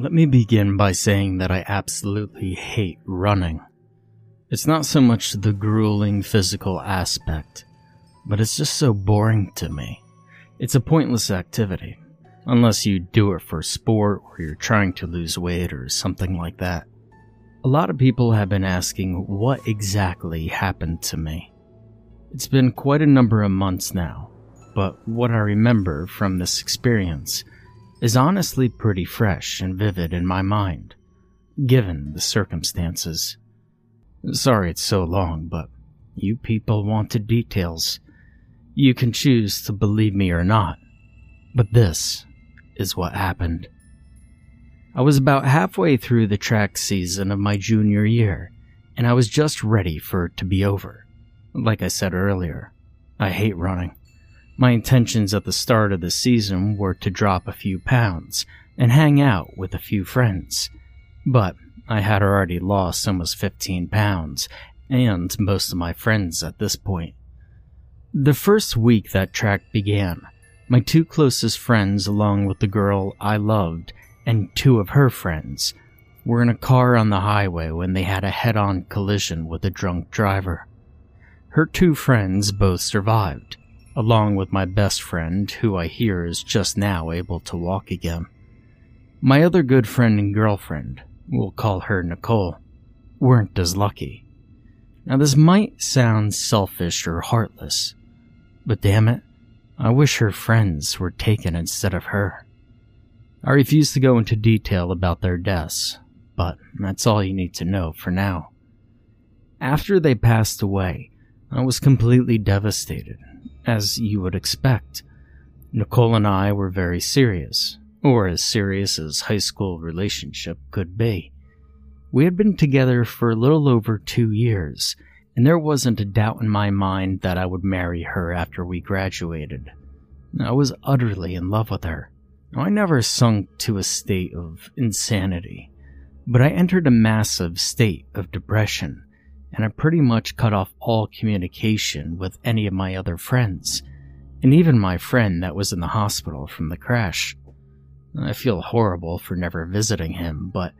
Let me begin by saying that I absolutely hate running. It's not so much the grueling physical aspect, but it's just so boring to me. It's a pointless activity, unless you do it for sport or you're trying to lose weight or something like that. A lot of people have been asking what exactly happened to me. It's been quite a number of months now, but what I remember from this experience is honestly pretty fresh and vivid in my mind, given the circumstances. Sorry it's so long, but you people wanted details. You can choose to believe me or not, but this is what happened. I was about halfway through the track season of my junior year, and I was just ready for it to be over. Like I said earlier, I hate running. My intentions at the start of the season were to drop a few pounds and hang out with a few friends. But I had already lost almost 15 pounds and most of my friends at this point. The first week that track began, my two closest friends, along with the girl I loved and two of her friends, were in a car on the highway when they had a head on collision with a drunk driver. Her two friends both survived, along with my best friend, who I hear is just now able to walk again. My other good friend and girlfriend, we'll call her Nicole, weren't as lucky. Now, this might sound selfish or heartless, but damn it, I wish her friends were taken instead of her. I refuse to go into detail about their deaths, but that's all you need to know for now. After they passed away, I was completely devastated as you would expect. Nicole and I were very serious, or as serious as high school relationship could be. We had been together for a little over two years, and there wasn't a doubt in my mind that I would marry her after we graduated. I was utterly in love with her. I never sunk to a state of insanity, but I entered a massive state of depression and I pretty much cut off all communication with any of my other friends, and even my friend that was in the hospital from the crash. I feel horrible for never visiting him, but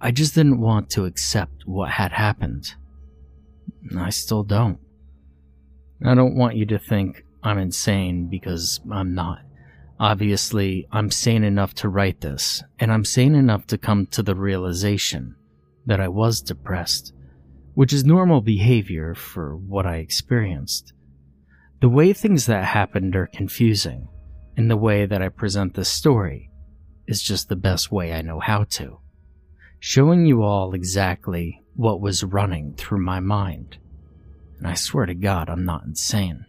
I just didn't want to accept what had happened. I still don't. I don't want you to think I'm insane because I'm not. Obviously, I'm sane enough to write this, and I'm sane enough to come to the realization that I was depressed which is normal behavior for what I experienced. The way things that happened are confusing, and the way that I present this story is just the best way I know how to, showing you all exactly what was running through my mind. And I swear to God, I'm not insane.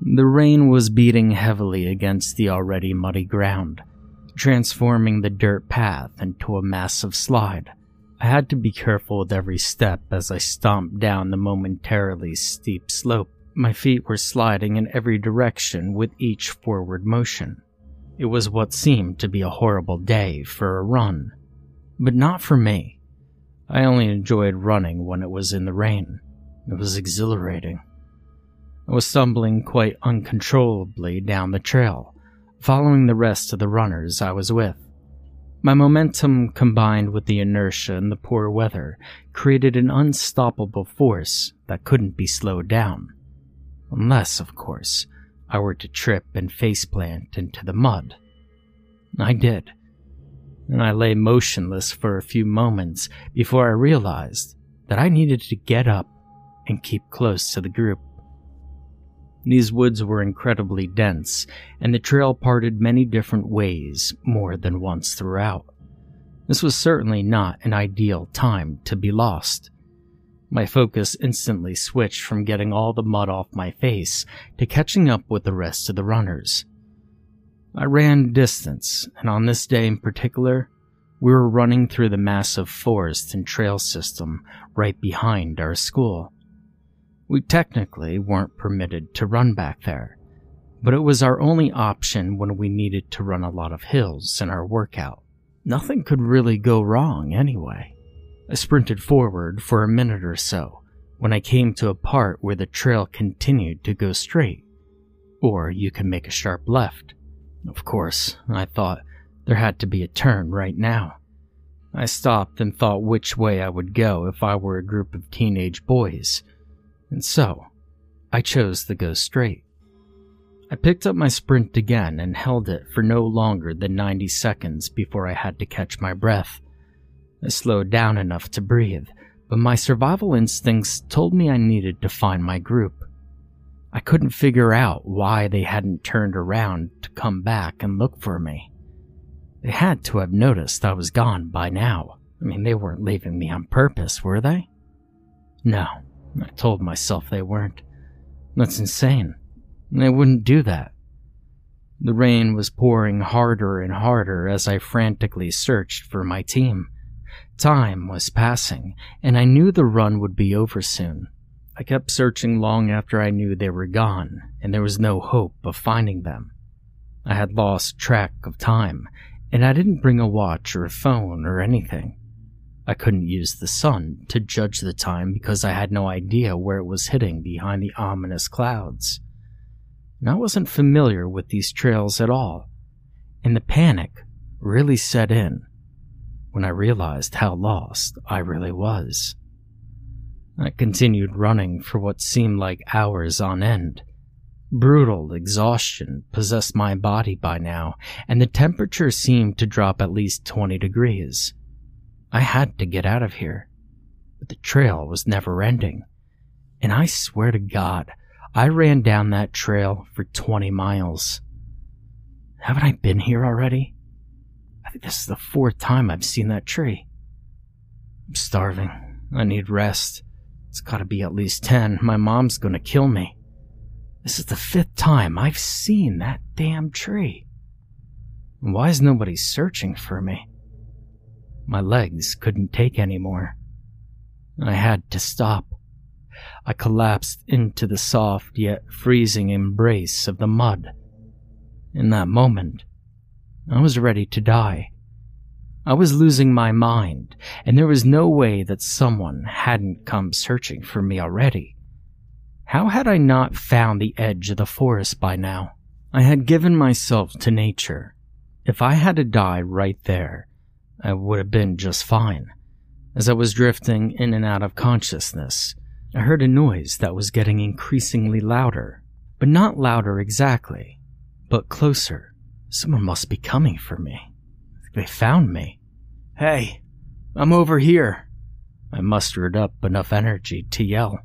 The rain was beating heavily against the already muddy ground, transforming the dirt path into a massive slide I had to be careful with every step as I stomped down the momentarily steep slope. My feet were sliding in every direction with each forward motion. It was what seemed to be a horrible day for a run. But not for me. I only enjoyed running when it was in the rain. It was exhilarating. I was stumbling quite uncontrollably down the trail, following the rest of the runners I was with. My momentum combined with the inertia and the poor weather created an unstoppable force that couldn't be slowed down. Unless, of course, I were to trip and faceplant into the mud. I did. And I lay motionless for a few moments before I realized that I needed to get up and keep close to the group. These woods were incredibly dense, and the trail parted many different ways more than once throughout. This was certainly not an ideal time to be lost. My focus instantly switched from getting all the mud off my face to catching up with the rest of the runners. I ran distance, and on this day in particular, we were running through the massive forest and trail system right behind our school. We technically weren't permitted to run back there, but it was our only option when we needed to run a lot of hills in our workout. Nothing could really go wrong anyway. I sprinted forward for a minute or so when I came to a part where the trail continued to go straight, or you can make a sharp left. Of course, I thought there had to be a turn right now. I stopped and thought which way I would go if I were a group of teenage boys, and so I chose to go straight. I picked up my sprint again and held it for no longer than 90 seconds before I had to catch my breath. I slowed down enough to breathe, but my survival instincts told me I needed to find my group. I couldn't figure out why they hadn't turned around to come back and look for me. They had to have noticed I was gone by now. I mean, they weren't leaving me on purpose, were they? No, I told myself they weren't. That's insane. They wouldn't do that. The rain was pouring harder and harder as I frantically searched for my team. Time was passing, and I knew the run would be over soon. I kept searching long after I knew they were gone, and there was no hope of finding them. I had lost track of time, and I didn't bring a watch or a phone or anything. I couldn't use the sun to judge the time because I had no idea where it was hitting behind the ominous clouds. And I wasn't familiar with these trails at all, and the panic really set in when I realized how lost I really was. I continued running for what seemed like hours on end. Brutal exhaustion possessed my body by now, and the temperature seemed to drop at least 20 degrees. I had to get out of here, but the trail was never ending. And I swear to God, I ran down that trail for 20 miles. Haven't I been here already? I think this is the fourth time I've seen that tree. I'm starving. I need rest. It's gotta be at least 10. My mom's gonna kill me. This is the fifth time I've seen that damn tree. Why is nobody searching for me? My legs couldn't take any more. I had to stop. I collapsed into the soft yet freezing embrace of the mud. In that moment, I was ready to die. I was losing my mind, and there was no way that someone hadn't come searching for me already. How had I not found the edge of the forest by now? I had given myself to nature. If I had to die right there, I would have been just fine. As I was drifting in and out of consciousness, I heard a noise that was getting increasingly louder, but not louder exactly, but closer. Someone must be coming for me. They found me. Hey, I'm over here. I mustered up enough energy to yell.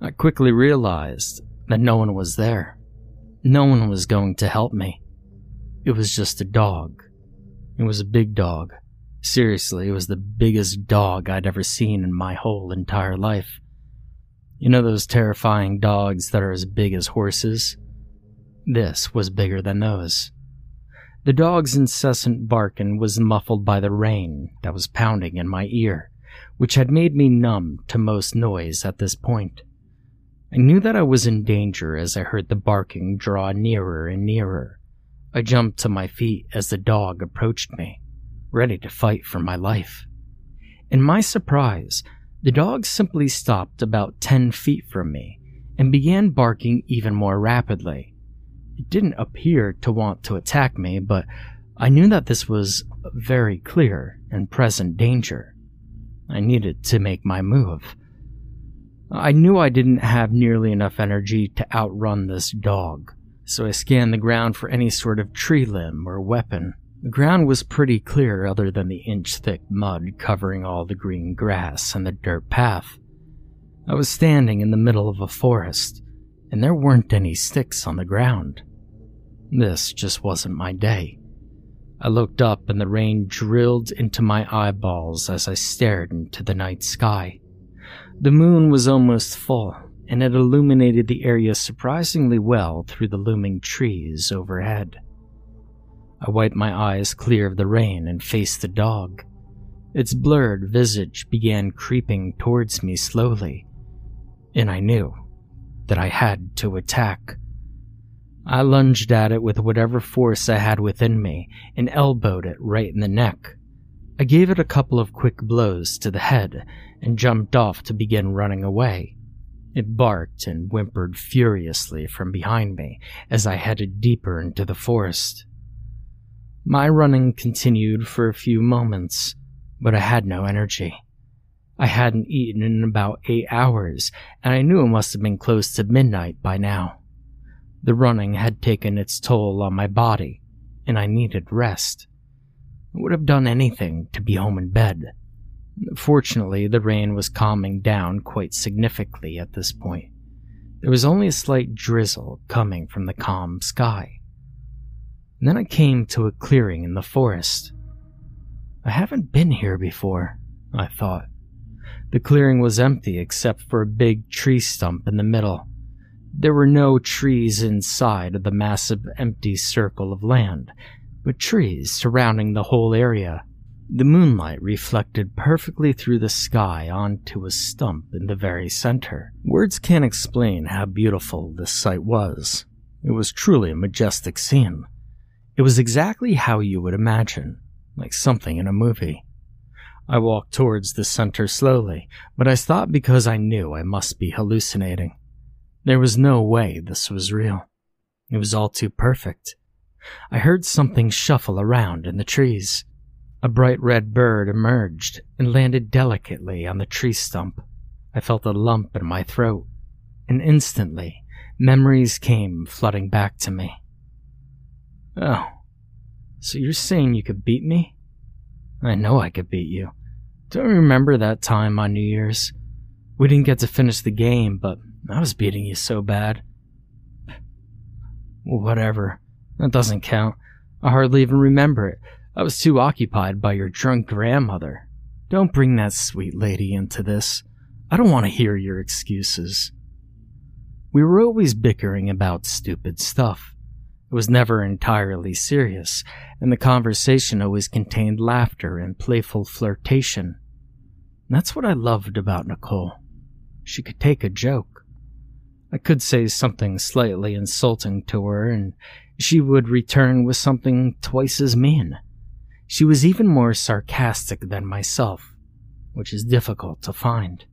I quickly realized that no one was there. No one was going to help me. It was just a dog. It was a big dog. Seriously, it was the biggest dog I'd ever seen in my whole entire life. You know those terrifying dogs that are as big as horses? This was bigger than those. The dog's incessant barking was muffled by the rain that was pounding in my ear, which had made me numb to most noise at this point. I knew that I was in danger as I heard the barking draw nearer and nearer. I jumped to my feet as the dog approached me, ready to fight for my life. In my surprise, the dog simply stopped about 10 feet from me and began barking even more rapidly. It didn't appear to want to attack me, but I knew that this was very clear and present danger. I needed to make my move. I knew I didn't have nearly enough energy to outrun this dog, so I scanned the ground for any sort of tree limb or weapon. The ground was pretty clear other than the inch thick mud covering all the green grass and the dirt path. I was standing in the middle of a forest, and there weren't any sticks on the ground. This just wasn't my day. I looked up and the rain drilled into my eyeballs as I stared into the night sky. The moon was almost full, and it illuminated the area surprisingly well through the looming trees overhead. I wiped my eyes clear of the rain and faced the dog. Its blurred visage began creeping towards me slowly, and I knew that I had to attack. I lunged at it with whatever force I had within me and elbowed it right in the neck. I gave it a couple of quick blows to the head and jumped off to begin running away. It barked and whimpered furiously from behind me as I headed deeper into the forest. My running continued for a few moments, but I had no energy. I hadn't eaten in about eight hours, and I knew it must have been close to midnight by now. The running had taken its toll on my body, and I needed rest. I would have done anything to be home in bed. Fortunately, the rain was calming down quite significantly at this point. There was only a slight drizzle coming from the calm sky. And then I came to a clearing in the forest. I haven't been here before, I thought. The clearing was empty except for a big tree stump in the middle. There were no trees inside of the massive empty circle of land, but trees surrounding the whole area. The moonlight reflected perfectly through the sky onto a stump in the very center. Words can't explain how beautiful this sight was. It was truly a majestic scene. It was exactly how you would imagine, like something in a movie. I walked towards the center slowly, but I stopped because I knew I must be hallucinating. There was no way this was real. It was all too perfect. I heard something shuffle around in the trees. A bright red bird emerged and landed delicately on the tree stump. I felt a lump in my throat, and instantly, memories came flooding back to me. Oh, so you're saying you could beat me? I know I could beat you. Don't you remember that time on New Year's? We didn't get to finish the game, but I was beating you so bad. Whatever. That doesn't count. I hardly even remember it. I was too occupied by your drunk grandmother. Don't bring that sweet lady into this. I don't want to hear your excuses. We were always bickering about stupid stuff. It was never entirely serious, and the conversation always contained laughter and playful flirtation. That's what I loved about Nicole. She could take a joke. I could say something slightly insulting to her, and she would return with something twice as mean. She was even more sarcastic than myself, which is difficult to find.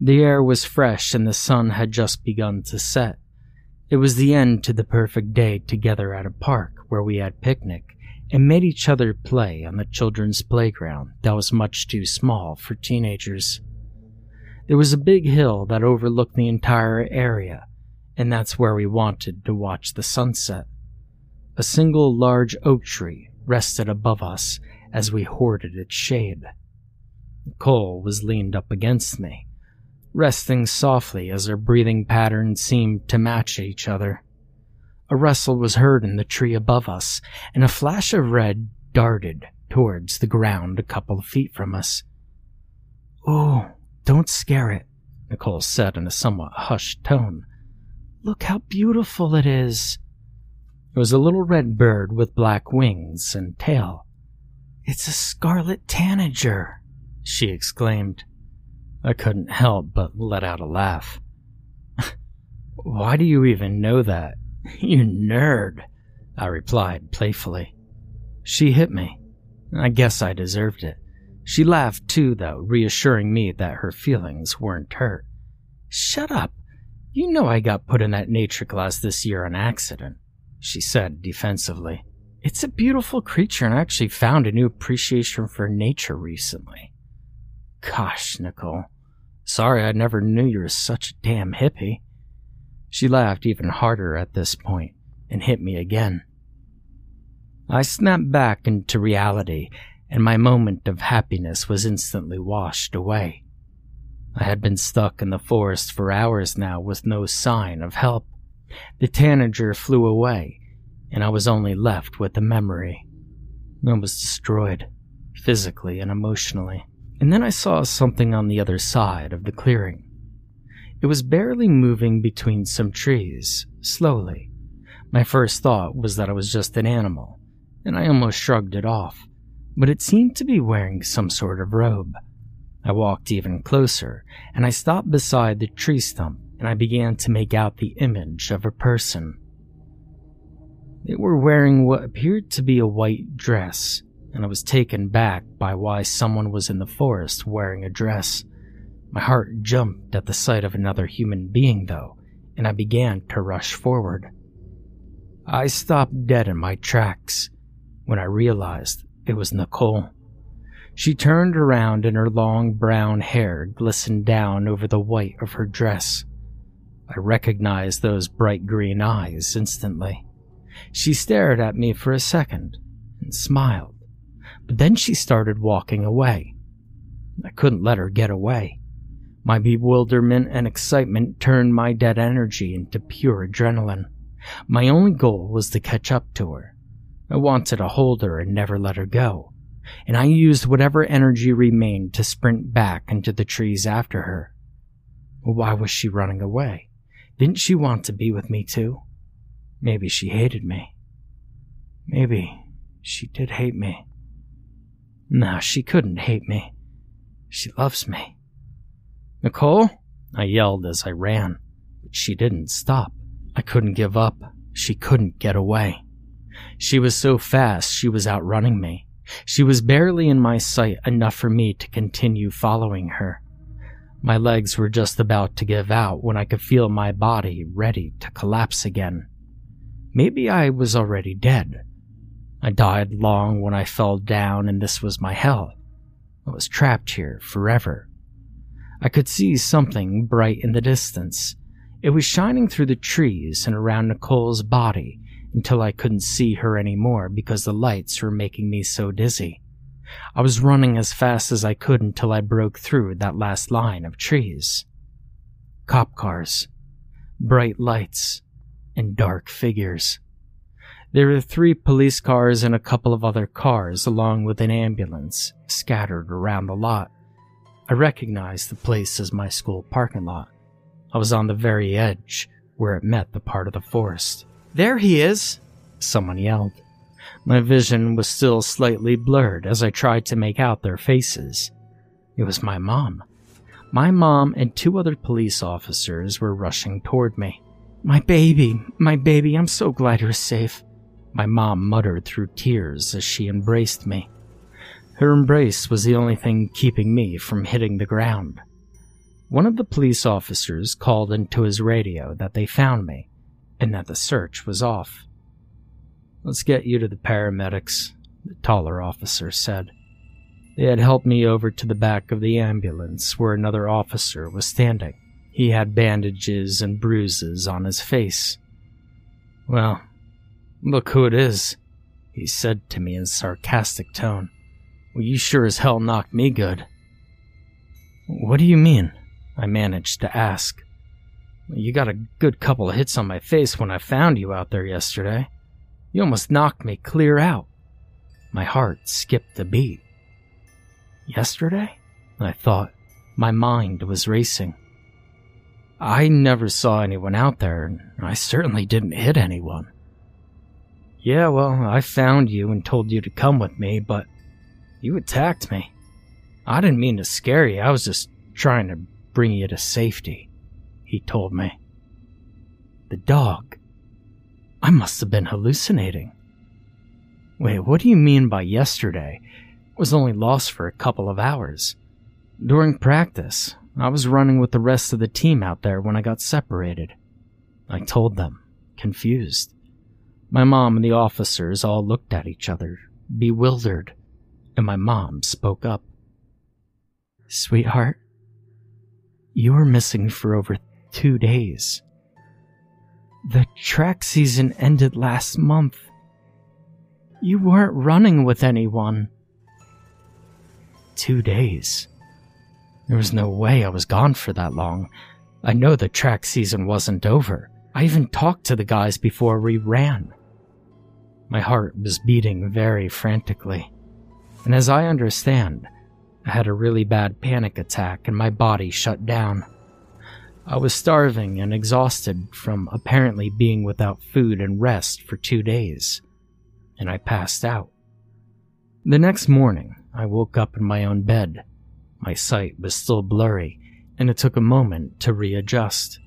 The air was fresh and the sun had just begun to set. It was the end to the perfect day together at a park where we had picnic and made each other play on the children's playground that was much too small for teenagers. There was a big hill that overlooked the entire area, and that's where we wanted to watch the sunset. A single large oak tree rested above us as we hoarded its shade. Cole was leaned up against me, resting softly as our breathing patterns seemed to match each other. A rustle was heard in the tree above us, and a flash of red darted towards the ground a couple of feet from us. Oh, don't scare it, Nicole said in a somewhat hushed tone. Look how beautiful it is. It was a little red bird with black wings and tail. It's a scarlet tanager, she exclaimed. I couldn't help but let out a laugh. Why do you even know that? You nerd, I replied playfully. She hit me. I guess I deserved it. She laughed too, though, reassuring me that her feelings weren't hurt. Shut up. You know I got put in that nature class this year on accident, she said defensively. It's a beautiful creature, and I actually found a new appreciation for nature recently. Gosh, Nicole. Sorry I never knew you were such a damn hippie. She laughed even harder at this point and hit me again. I snapped back into reality, and my moment of happiness was instantly washed away. I had been stuck in the forest for hours now with no sign of help. The tanager flew away, and I was only left with the memory. I was destroyed, physically and emotionally. And then I saw something on the other side of the clearing. It was barely moving between some trees, slowly. My first thought was that it was just an animal, and I almost shrugged it off, but it seemed to be wearing some sort of robe. I walked even closer, and I stopped beside the tree stump and I began to make out the image of a person. They were wearing what appeared to be a white dress, and I was taken back by why someone was in the forest wearing a dress. My heart jumped at the sight of another human being, though, and I began to rush forward. I stopped dead in my tracks when I realized it was Nicole. She turned around and her long brown hair glistened down over the white of her dress. I recognized those bright green eyes instantly. She stared at me for a second and smiled, but then she started walking away. I couldn't let her get away. My bewilderment and excitement turned my dead energy into pure adrenaline. My only goal was to catch up to her. I wanted to hold her and never let her go, and I used whatever energy remained to sprint back into the trees after her. Why was she running away? Didn't she want to be with me too? Maybe she hated me. Maybe she did hate me. No, she couldn't hate me. She loves me. Nicole? I yelled as I ran, but she didn't stop. I couldn't give up. She couldn't get away. She was so fast, she was outrunning me. She was barely in my sight enough for me to continue following her. My legs were just about to give out when I could feel my body ready to collapse again. Maybe I was already dead. I died long when I fell down, and this was my hell. I was trapped here forever. I could see something bright in the distance. It was shining through the trees and around Nicole's body until I couldn't see her anymore because the lights were making me so dizzy. I was running as fast as I could until I broke through that last line of trees. Cop cars, bright lights, and dark figures. There were three police cars and a couple of other cars, along with an ambulance, scattered around the lot. I recognized the place as my school parking lot. I was on the very edge, where it met the part of the forest. There he is! Someone yelled. My vision was still slightly blurred as I tried to make out their faces. It was my mom. My mom and two other police officers were rushing toward me. My baby, my baby, I'm so glad you're safe. My mom muttered through tears as she embraced me. Her embrace was the only thing keeping me from hitting the ground. One of the police officers called into his radio that they found me and that the search was off. Let's get you to the paramedics, the taller officer said. They had helped me over to the back of the ambulance where another officer was standing. He had bandages and bruises on his face. Well, look who it is, he said to me in a sarcastic tone. Well, you sure as hell knocked me good. What do you mean? I managed to ask. You got a good couple of hits on my face when I found you out there yesterday. You almost knocked me clear out. My heart skipped a beat. Yesterday? I thought. My mind was racing. I never saw anyone out there, and I certainly didn't hit anyone. Yeah, well, I found you and told you to come with me, but you attacked me. I didn't mean to scare you, I was just trying to bring you to safety, he told me. The dog. I must have been hallucinating. Wait, what do you mean by yesterday? I was only lost for a couple of hours. During practice, I was running with the rest of the team out there when I got separated. I told them, confused. My mom and the officers all looked at each other, bewildered, and my mom spoke up. Sweetheart, you were missing for over two days. The track season ended last month. You weren't running with anyone. Two days. There was no way I was gone for that long. I know the track season wasn't over. I even talked to the guys before we ran. My heart was beating very frantically. And as I understand, I had a really bad panic attack and my body shut down. I was starving and exhausted from apparently being without food and rest for two days, and I passed out. The next morning, I woke up in my own bed. My sight was still blurry, and it took a moment to readjust.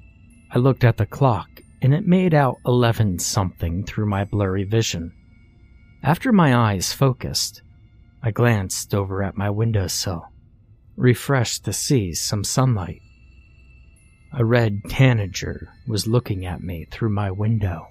I looked at the clock, and it made out 11 something through my blurry vision. After my eyes focused, I glanced over at my windowsill, refreshed to see some sunlight. A red tanager was looking at me through my window.